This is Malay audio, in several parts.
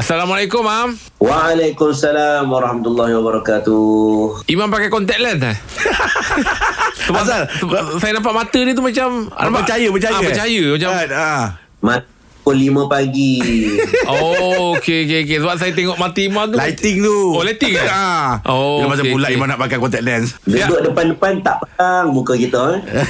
Assalamualaikum, Mam. Waalaikumsalam warahmatullahi wabarakatuh. Imam pakai contact lens eh? sebab, Asal? saya nampak mata dia tu macam nampak- Percaya, percaya. Ah, percaya macam Ah, ah. Mat pukul 5 pagi. Oh, okey okey okey. Sebab saya tengok mata Imam tu. Lighting tu. Oh, lighting eh? Ah. Oh, Bila masa okey, bulat. Iman nak pakai contact lens. Duduk depan-depan tak petang muka kita. Eh.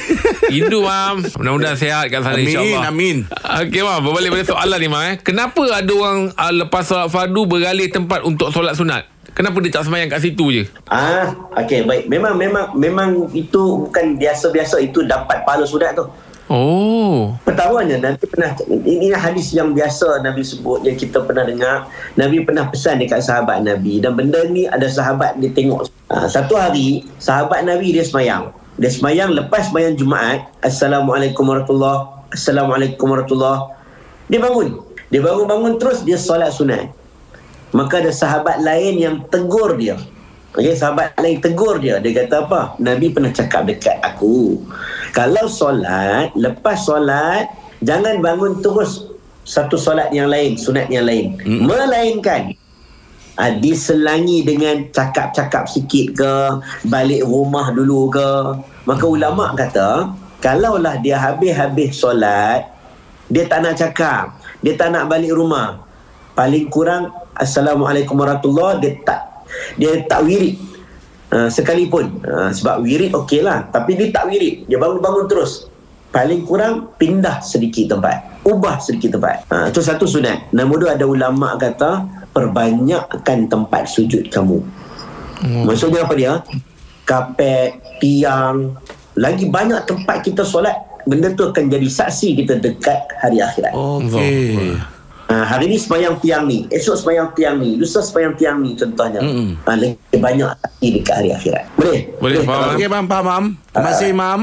Rindu, Mam. Mudah-mudahan sihat kat sana Amin, insyaAllah. amin. Okey, Mam. Berbalik pada soalan ni, Mam. Eh. Kenapa ada orang uh, lepas solat fardu beralih tempat untuk solat sunat? Kenapa dia tak semayang kat situ je? Ah, okey baik. Memang memang memang itu bukan biasa-biasa itu dapat pahala sunat tu. Oh. Pertamanya Nabi pernah ini hadis yang biasa Nabi sebut yang kita pernah dengar. Nabi pernah pesan dekat sahabat Nabi dan benda ni ada sahabat dia tengok. Ha, satu hari sahabat Nabi dia semayang. Dia semayang lepas semayang Jumaat. Assalamualaikum warahmatullahi Assalamualaikum warahmatullahi dia bangun. Dia bangun-bangun terus dia solat sunat. Maka ada sahabat lain yang tegur dia. Okey, sahabat lain tegur dia. Dia kata apa? Nabi pernah cakap dekat aku. Kalau solat, lepas solat, jangan bangun terus satu solat yang lain, sunat yang lain. Mm. Melainkan uh, diselangi dengan cakap-cakap sikit ke, balik rumah dulu ke. Maka ulama kata, kalaulah dia habis-habis solat, dia tak nak cakap, dia tak nak balik rumah. Paling kurang Assalamualaikum warahmatullahi dia tak dia tak wirid uh, sekalipun. Uh, sebab wirid okey lah tapi dia tak wirid. Dia bangun-bangun terus. Paling kurang pindah sedikit tempat. Ubah sedikit tempat. Uh, itu satu sunat. Nombor dua ada ulama kata perbanyakkan tempat sujud kamu. Hmm. maksudnya apa dia? Kapet tiang. Lagi banyak tempat kita solat benda tu akan jadi saksi kita dekat hari akhirat. Okey. Ha, hari ni semayang tiang ni Esok semayang tiang ni Lusa semayang tiang ni Contohnya Mm-mm. ha, Lebih banyak hati dekat hari akhirat Boleh? Boleh, faham. Okey, Mam, faham. Terima kasih, Mam.